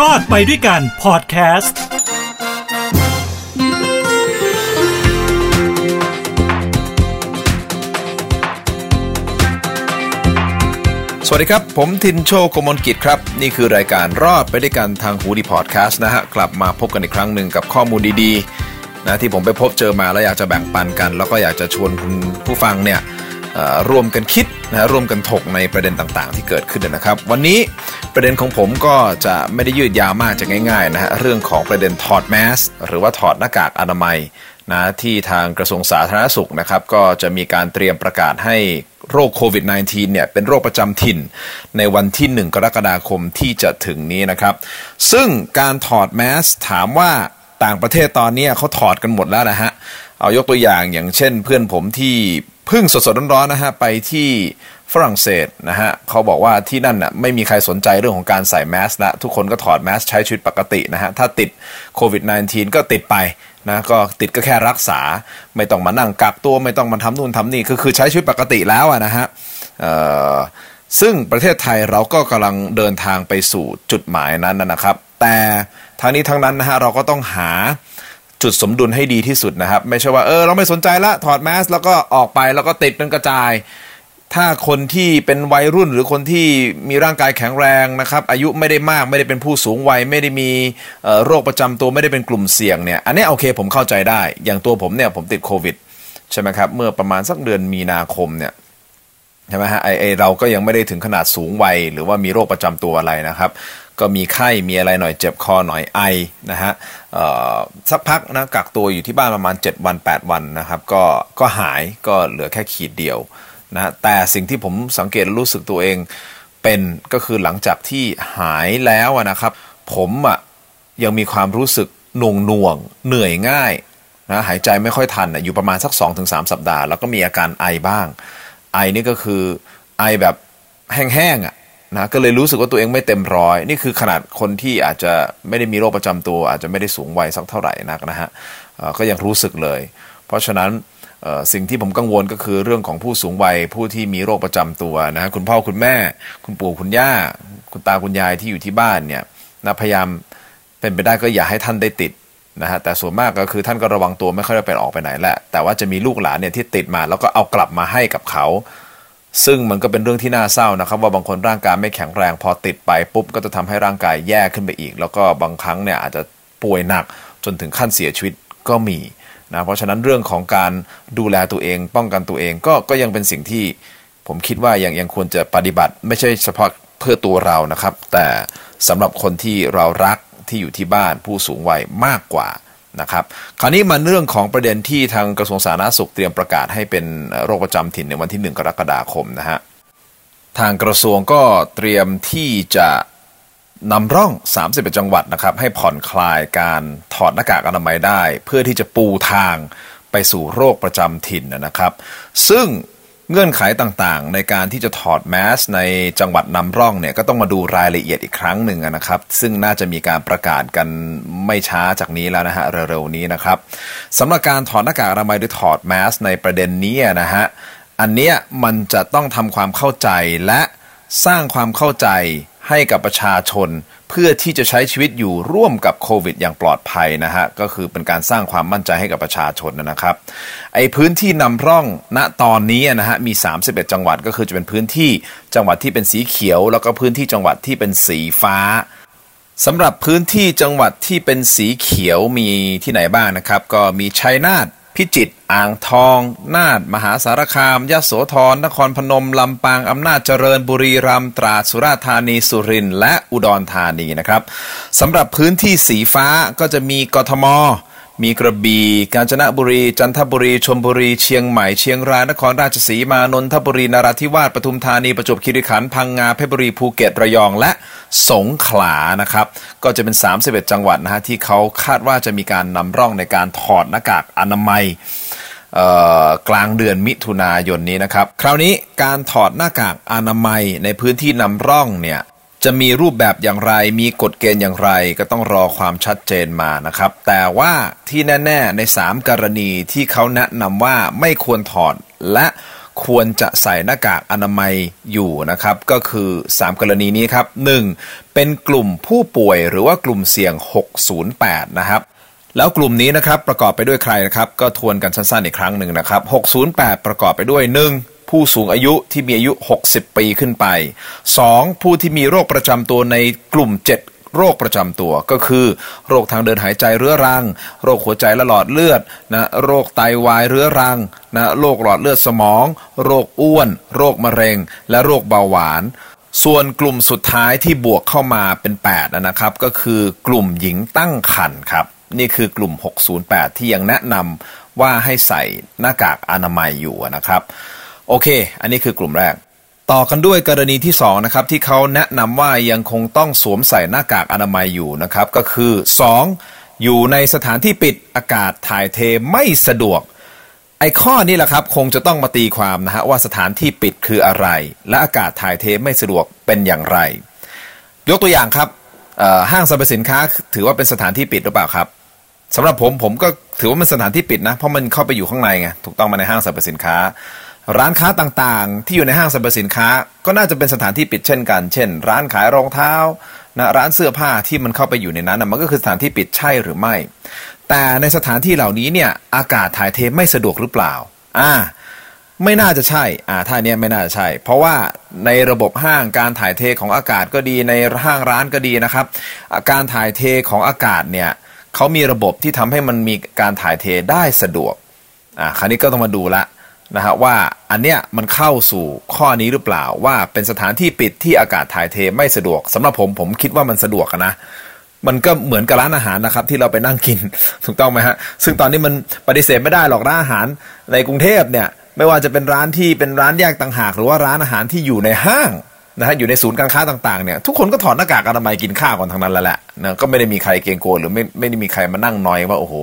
รอดไปด้วยกันพอดแคสต์สวัสดีครับ ผมทินโชโกมลกิจครับ นี่คือรายการรอดไปด้วยกันทางหูดีพอดแคสต์นะฮะ กลับมาพบกันอีกครั้งหนึ่งกับข้อมูลดีๆนะที่ผมไปพบเจอมาแล้วอยากจะแบ่งปันกัน แล้วก็อยากจะชวนคุณผู้ฟังเนี่ย ร่วมกันคิดนะร่วมกันถกในประเด็นต่างๆ ที่เกิดขึ้นนะครับ วันนี้ประเด็นของผมก็จะไม่ได้ยืดยาวมากจะง่ายๆนะฮะเรื่องของประเด็นถอดแมสหรือว่าถอดหน้ากากอนามัยนะที่ทางกระทรวงสาธารณสุขนะครับก็จะมีการเตรียมประกาศให้โรคโควิด -19 เนี่ยเป็นโรคประจำถิ่น ในวันที่ 1 กรกฎาคมที่จะถึงนี้นะครับ ซึ่งการถอดแมสถามว่าต่างประเทศตอนนี้เขาถอดกันหมดแล้วนะฮะเอายกตัวอย่างอย่างเช่นเพื่อนผมที่ พิ่งสดๆร้อนๆนะฮะไปที่ฝรั่งเศสนะฮะเขาบอกว่าที่นั่นน่ะไม่มีใครสนใจเรื่องของการใส่แมสละทุกคนก็ถอดแมสใช้ชีวิตปกตินะฮะถ้าติดโควิด -19 ก็ติดไปนะก็ติดก็แค่รักษา ไม่ต้องมานั่งกักตัวไม่ต้องมาทำนู่นทำนี่คือคือใช้ชีวิตปกติแล้วนะฮะซึ่งประเทศไทยเราก็กำลังเดินทางไปสู่จุดหมายนั้นนะครับ แต่ทางนี้ทั้งนั้นนะฮะเราก็ต้องหา จุดสมดุลให้ดีที่สุดนะครับ ไม่ใช่ว่าเออเราไม่สนใจละถอดแมสแล้วก็ออกไปแล้วก็ติดเป็นกระจาย ถ้าคนที่เป็นวัยรุ่นหรือคนที่มีร่างกายแข็งแรงนะครับ อายุไม่ได้มากไม่ได้เป็นผู้สูงวัยไม่ได้มีโรคประจำตัวไม่ได้เป็นกลุ่มเสี่ยงเนี่ยอันนี้โอเคผมเข้าใจได้ อย่างตัวผมเนี่ยผมติดโควิดใช่ไหมครับเมื่อประมาณสักเดือนมีนาคมเนี่ยใช่ไหมฮะไอไอเราก็ยังไม่ได้ถึงขนาดสูงวัยหรือว่ามีโรคประจำตัวอะไรนะครับ ก็มีไข้มีอะไรหน่อยเจ็บคอหน่อยไอนะฮะสักพักนะกักตัวอยู่ที่บ้านประมาณ 7 วัน 8 วันนะครับก็ก็หายก็เหลือแค่ขีดเดียวนะแต่สิ่งที่ผมสังเกตรู้สึกตัวเองเป็นก็คือหลังจากที่หายแล้วนะครับ ผมอะยังมีความรู้สึกหน่วงหน่วงเหนื่อยง่ายนะหายใจไม่ค่อยทันอยู่ประมาณสัก 2-3 สัปดาห์ แล้วก็มีอาการไอบ้าง ไอนี่ก็คือไอแบบแห้งๆอะ นะก็เลยรู้สึกว่าตัวเองไม่เต็มร้อยนี่คือขนาดคนที่อาจจะไม่ได้มีโรคประจำตัว อาจจะไม่ได้สูงวัยสักเท่าไหร่นักนะฮะก็ยังรู้สึกเลย เพราะฉะนั้นสิ่งที่ผมกังวลก็คือเรื่องของผู้สูงวัยผู้ที่มีโรคประจำตัวนะคุณพ่อคุณแม่ คุณปู่คุณย่า คุณตาคุณยายที่อยู่ที่บ้านเนี่ยนะพยายามเป็นไปได้ก็อย่าให้ท่านได้ติดนะฮะแต่ส่วนมากก็คือท่านก็ระวังตัวไม่ค่อยได้ไปออกไปไหนแหละแต่ว่าจะมีลูกหลานเนี่ยที่ติดมาแล้วก็เอากลับมาให้กับเขา ซึ่งมันก็เป็นเรื่องที่น่าเศร้านะครับ ว่าบางคนร่างกายไม่แข็งแรงพอติดไปปุ๊บก็จะทำให้ร่างกายแย่ขึ้นไปอีก แล้วก็บางครั้งเนี่ยอาจจะป่วยหนักจนถึงขั้นเสียชีวิตก็มีนะเพราะฉะนั้นเรื่องของการดูแลตัวเอง ป้องกันตัวเองก็ก็ยังเป็นสิ่งที่ผมคิดว่ายังยังควรจะปฏิบัติ ไม่ใช่เฉพาะเพื่อตัวเรานะครับ แต่สำหรับคนที่เรารักที่อยู่ที่บ้านผู้สูงวัยมากกว่า นะครับคราวนี้มาเรื่องของประเด็นที่ทางกระทรวงสาธารณสุขเตรียมประกาศให้เป็นโรคประจำถิ่นในวันที่ 1 กรกฎาคมนะฮะทางกระทรวงก็เตรียมที่จะนำร่อง 31 จังหวัดนะครับ ให้ผ่อนคลายการถอดหน้ากากอนามัยได้ เพื่อที่จะปูทางไปสู่โรคประจำถิ่นนะครับ ซึ่ง เงื่อนไขต่างๆ ในการที่จะถอดแมสในจังหวัดนำร่องเนี่ยก็ต้องมาดูรายละเอียดอีกครั้งหนึ่งนะครับ ซึ่งน่าจะมีการประกาศกันไม่ช้าจากนี้แล้วนะฮะเร็วๆนี้นะครับสำหรับการถอดหน้ากากอนามัยหรือถอดแมสในประเด็นนี้นะฮะอันเนี้ยมันจะต้องทำความเข้าใจและสร้างความเข้าใจให้กับประชาชน พื่อที่จะใช้ชีวิตอยู่ร่วมกับโควิด อย่างปลอดภัยนะฮะก็คือเป็นการสร้างความมั่นใจให้กับประชาชนนะครับไอพื้นที่นำร่องณตอนนี้นะฮะมี 31 จังหวัดก็คือจะเป็นพื้นที่จังหวัดที่เป็นสีเขียว แล้วก็พื้นที่จังหวัดที่เป็นสีฟ้าสำหรับพื้นที่จังหวัดที่เป็นสีเขียวมีที่ไหนบ้างนะครับ ก็มีชัยนาท พิจิตรอ่างทอง น่าน มหาสารคามยโสธรนครพนม ลำปาง อำนาจเจริญบุรีรัมย์ตราดสุราษฎร์ธานีสุรินทร์และอุดรธานีนะครับสำหรับพื้นที่สีฟ้าก็จะมีกทม มีกระบี่กาญจนบุรี จันทบุรีชลบุรี เชียงใหม่เชียงรายนครราชสีมานนทบุรีนราธิวาสปทุมธานีประจวบคีรีขันธ์พังงาเพชรบุรีภูเก็ตระยองและสงขลานะครับก็จะเป็น 31 จังหวัดนะฮะที่เขาคาดว่าจะมีการนำร่องในการถอดหน้ากากอนามัยกลางเดือนมิถุนายนนี้นะครับ คราวนี้การถอดหน้ากากอนามัยในพื้นที่นำร่องเนี่ย จะมีรูปแบบอย่างไร มีกฎเกณฑ์อย่างไร ก็ต้องรอความชัดเจนมานะครับ แต่ว่าที่แน่ ๆ ใน 3 กรณีที่เขาแนะนำว่าไม่ควรถอดและควรจะใส่หน้ากากอนามัยอยู่นะครับ ก็คือ 3 กรณีนี้ครับ 1. เป็นกลุ่มผู้ป่วยหรือว่ากลุ่มเสี่ยง 608 นะครับแล้วกลุ่มนี้นะครับประกอบไปด้วยใครนะครับก็ทวนกันสั้นๆอีกครั้งหนึ่งนะครับ608 ประกอบไปด้วย 1. ผู้สูงอายุที่มีอายุ 60 ปีขึ้นไป 2. ผู้ที่มีโรคประจำตัวในกลุ่ม 7โรคประจำตัวก็คือ โรคทางเดินหายใจเรื้อรัง โรคหัวใจและหลอดเลือดนะโรคไตาวายเรื้อรังนะโรคหลอดเลือดสมอง โรคอ้วน โรคมะเร็ง และโรคเบาหวาน ส่วนกลุ่มสุดท้ายที่บวกเข้ามาเป็น8นะครับ ก็คือกลุ่มหญิงตั้งครรภ์ครับ นี่คือกลุ่ม 608 ที่ยังแนะนำว่าให้ใส่หน้ากากอนามัยอยู่นะครับ โอเค อันนี้คือกลุ่มแรก ต่อกันด้วยกรณีที่2นะครับที่เขาแนะนำว่ายังคงต้องสวมใส่หน้ากากอนามัยอยู่นะครับก็คือ 2. อยู่ในสถานที่ปิดอากาศถ่ายเทไม่สะดวกไอ้ข้อนี้แหละครับคงจะต้องมาตีความนะฮะว่าสถานที่ปิดคืออะไร และอากาศถ่ายเทไม่สะดวกเป็นอย่างไร ยกตัวอย่างครับห้างสรรพสินค้าถือว่าเป็นสถานที่ปิดหรือเปล่าครับสำหรับผมผมก็ถือว่ามันสถานที่ปิดนะ เพราะมันเข้าไปอยู่ข้างในไงถูกต้องมาในห้างสรรพสินค้า ร้านค้าต่างๆ ที่อยู่ในห้างสรรพสินค้า ก็น่าจะเป็นสถานที่ปิดเช่นกัน เช่น ร้านขายรองเท้านะร้านเสื้อผ้าที่มันเข้าไปอยู่ในนั้นนะมันก็คือสถานที่ปิดใช่หรือไม่ แต่ในสถานที่เหล่านี้เนี่ยอากาศถ่ายเทไม่สะดวกหรือเปล่าอ่าไม่น่าจะใช่ อ่า ท่านี้ไม่น่าจะใช่ เพราะว่าในระบบห้างการถ่ายเทของอากาศก็ดีในห้างร้านก็ดีนะครับ การถ่ายเทของอากาศเนี่ยเขามีระบบที่ทำให้มันมีการถ่ายเทได้สะดวก อ่า คราวนี้ก็ต้องมาดูละ นะฮะว่าอันเนี้ยมันเข้าสู่ข้อนี้หรือเปล่าว่าเป็นสถานที่ปิดที่อากาศถ่ายเทไม่สะดวกสำหรับผมผมคิดว่ามันสะดวกนะมันก็เหมือนกับร้านอาหารนะครับที่เราไปนั่งกินถูกต้องไหมฮะซึ่งตอนนี้มันปฏิเสธไม่ได้หรอกร้านอาหารในกรุงเทพเนี่ยไม่ว่าจะเป็นร้านที่เป็นร้านแยกต่างหาก หรือว่าร้านอาหารที่อยู่ในห้างนะฮะอยู่ในศูนย์การค้าต่างๆเนี่ยทุกคนก็ถอดหน้ากากอนามัยกินข้าวกันทั้งนั้นแล้วแหละนะก็ไม่ได้มีใครเกรงกลัวหรือไม่ไม่ได้มีใครมานั่งนอยว่าโอ้โห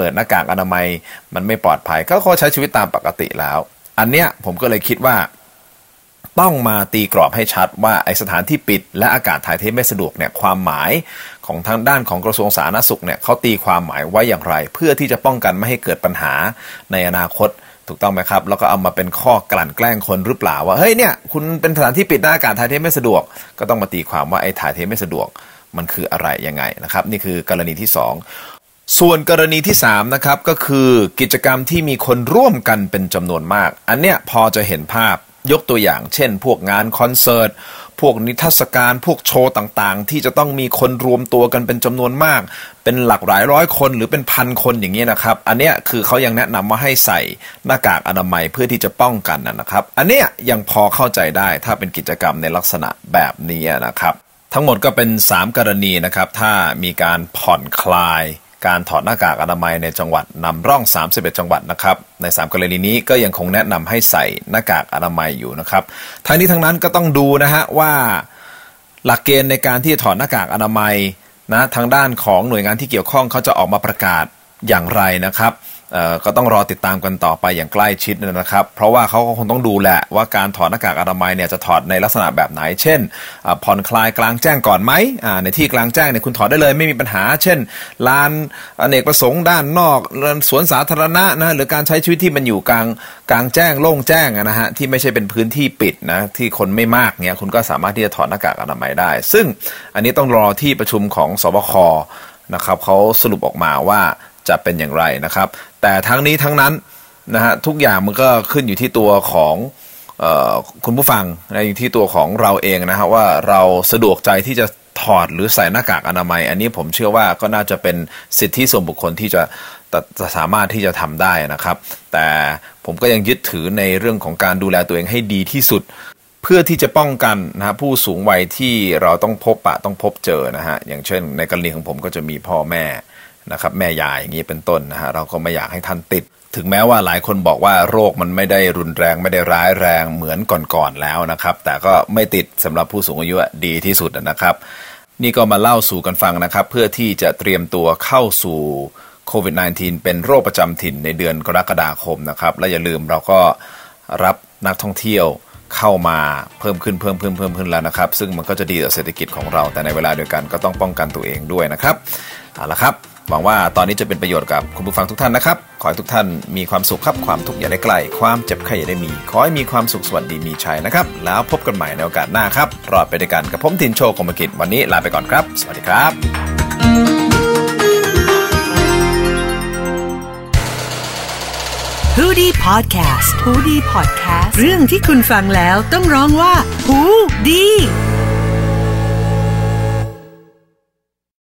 ปิดหน้ากากอนามัยมันไม่ปลอดภัยก็เขาใช้ชีวิตตามปกติแล้ว อันเนี้ยผมก็เลยคิดว่า ต้องมาตีกรอบให้ชัดว่าไอสถานที่ปิด และอากาศถ่ายเทไม่สะดวกเนี่ยความหมายของทางด้านของกระทรวงสาธารณสุขเนี่ยเขาตีความหมายไว้อย่างไร เพื่อที่จะป้องกันไม่ให้เกิดปัญหาในอนาคตถูกต้องไหมครับแล้วก็เอามาเป็นข้อกลั่นแกล้งคนหรือเปล่าว่าเฮ้ยเนี่ยคุณเป็นสถานที่ปิดหน้าอากาศถ่ายเทไม่สะดวก ก็ต้องมาตีความว่าไอ้ถ่ายเทไม่สะดวกมันคืออะไรยังไงนะครับ นี่คือกรณีที่ 2 ส่วนกรณีที่3นะครับก็คือกิจกรรมที่มีคนร่วมกันเป็นจำนวนมาก อันเนี้ยพอจะเห็นภาพยกตัวอย่างเช่น พวกงานคอนเสิร์ตพวกนิทรรศการพวกโชว์ต่างๆ ที่จะต้องมีคนรวมตัวกันเป็นจำนวนมาก เป็นหลักหลายร้อยคนหรือเป็นพันคนอย่างนี้นะครับ อันเนี้ยคือเขายังแนะนำว่าให้ใส่หน้ากากอนามัยเพื่อที่จะป้องกันนะครับ อันเนี้ยยังพอเข้าใจได้ถ้าเป็นกิจกรรมในลักษณะแบบนี้นะครับ ทั้งหมดก็เป็น 3 กรณีนะครับ ถ้ามีการผ่อนคลาย การถอดหน้ากากอนามัยในจังหวัดนำร่อง 31 จังหวัดนะครับ ใน 3 กรณีนี้ก็ยังคงแนะนำให้ใส่หน้ากากอนามัยอยู่นะครับ ทั้งนี้ทั้งนั้นก็ต้องดูนะฮะว่าหลักเกณฑ์ในการที่จะถอดหน้ากากอนามัยนะทางด้านของหน่วยงานที่เกี่ยวข้องเขาจะออกมาประกาศอย่างไรนะครับ ก็ต้องรอติดตามกันต่อไปอย่างใกล้ชิดนะครับ เพราะว่าเขาก็คงต้องดูแหละว่าการถอดหน้ากากอนามัยเนี่ยจะถอดในลักษณะแบบไหน เช่นผ่อนคลายกลางแจ้งก่อนไหมในที่กลางแจ้งเนี่ยคุณถอดได้เลยไม่มีปัญหา เช่นลานอเนกประสงค์ด้านนอกสวนสาธารณะนะหรือการใช้ชีวิตที่มันอยู่กลางกลางแจ้งโล่งแจ้งนะฮะที่ไม่ใช่เป็นพื้นที่ปิดนะที่คนไม่มากเนี่ยคุณก็สามารถที่จะถอดหน้ากากอนามัยได้ ซึ่งอันนี้ต้องรอที่ประชุมของสบคนะครับเขาสรุปออกมาว่า จะเป็นอย่างไรนะครับ แต่ทั้งนี้ทั้งนั้นนะฮะทุกอย่างมันก็ขึ้นอยู่ที่ตัวของออคุณผู้ฟังนะอยู่ที่ตัวของเราเองนะฮะว่าเราสะดวกใจที่จะถอดหรือใส่หน้ากากอนามัย อันนี้ผมเชื่อว่าก็น่าจะเป็นสิทธิส่วนบุคคลที่จะจะสามารถที่จะทำได้นะครับ แต่ผมก็ยังยึดถือในเรื่องของการดูแลตัวเองให้ดีที่สุด เพื่อที่จะป้องกันนะฮะผู้สูงวัยที่เราต้องพบปะต้องพบเจอนะฮะอย่างเช่น ในกรณีของผมก็จะมีพ่อแม่ นะครับแม่ยายอย่างนี้เป็นต้นนะฮะเราก็ไม่อยากให้ท่านติด ถึงแม้ว่าหลายคนบอกว่าโรคมันไม่ได้รุนแรงไม่ได้ร้ายแรงเหมือนก่อนๆแล้วนะครับ แต่ก็ไม่ติดสำหรับผู้สูงอายุดีที่สุดนะครับ นี่ก็มาเล่าสู่กันฟังนะครับ เพื่อที่จะเตรียมตัวเข้าสู่โควิด -19 เป็นโรคประจำถิ่นในเดือนกรกฎาคมนะครับ และอย่าลืมเราก็รับนักท่องเที่ยวเข้ามาเพิ่มขึ้นเพิ่มเพิ่มเพิ่มขึ้นแล้วนะครับ ซึ่งมันก็จะดีต่อเศรษฐกิจของเรา แต่ในเวลาเดียวกันก็ต้องป้องกันตัวเองด้วยนะครับเอาละครับ หวังว่าตอนนี้จะเป็นประโยชน์กับคุณผู้ฟังทุกท่านนะครับ ขอให้ทุกท่านมีความสุขครับ ความทุกข์อย่าได้ใกล้ ความเจ็บไข้อย่าได้มี ขอให้มีความสุขสวัสดีมีชัยนะครับ แล้วพบกันใหม่ในโอกาสหน้าครับ รอดไปด้วยกันกับผมทินโชคมกิจวันนี้ลาไปก่อนครับ สวัสดีครับฮูดี้พอดแคสต์ฮูดี้พอดแคสต์เรื่องที่คุณฟังแล้วต้องร้องว่าฮูดี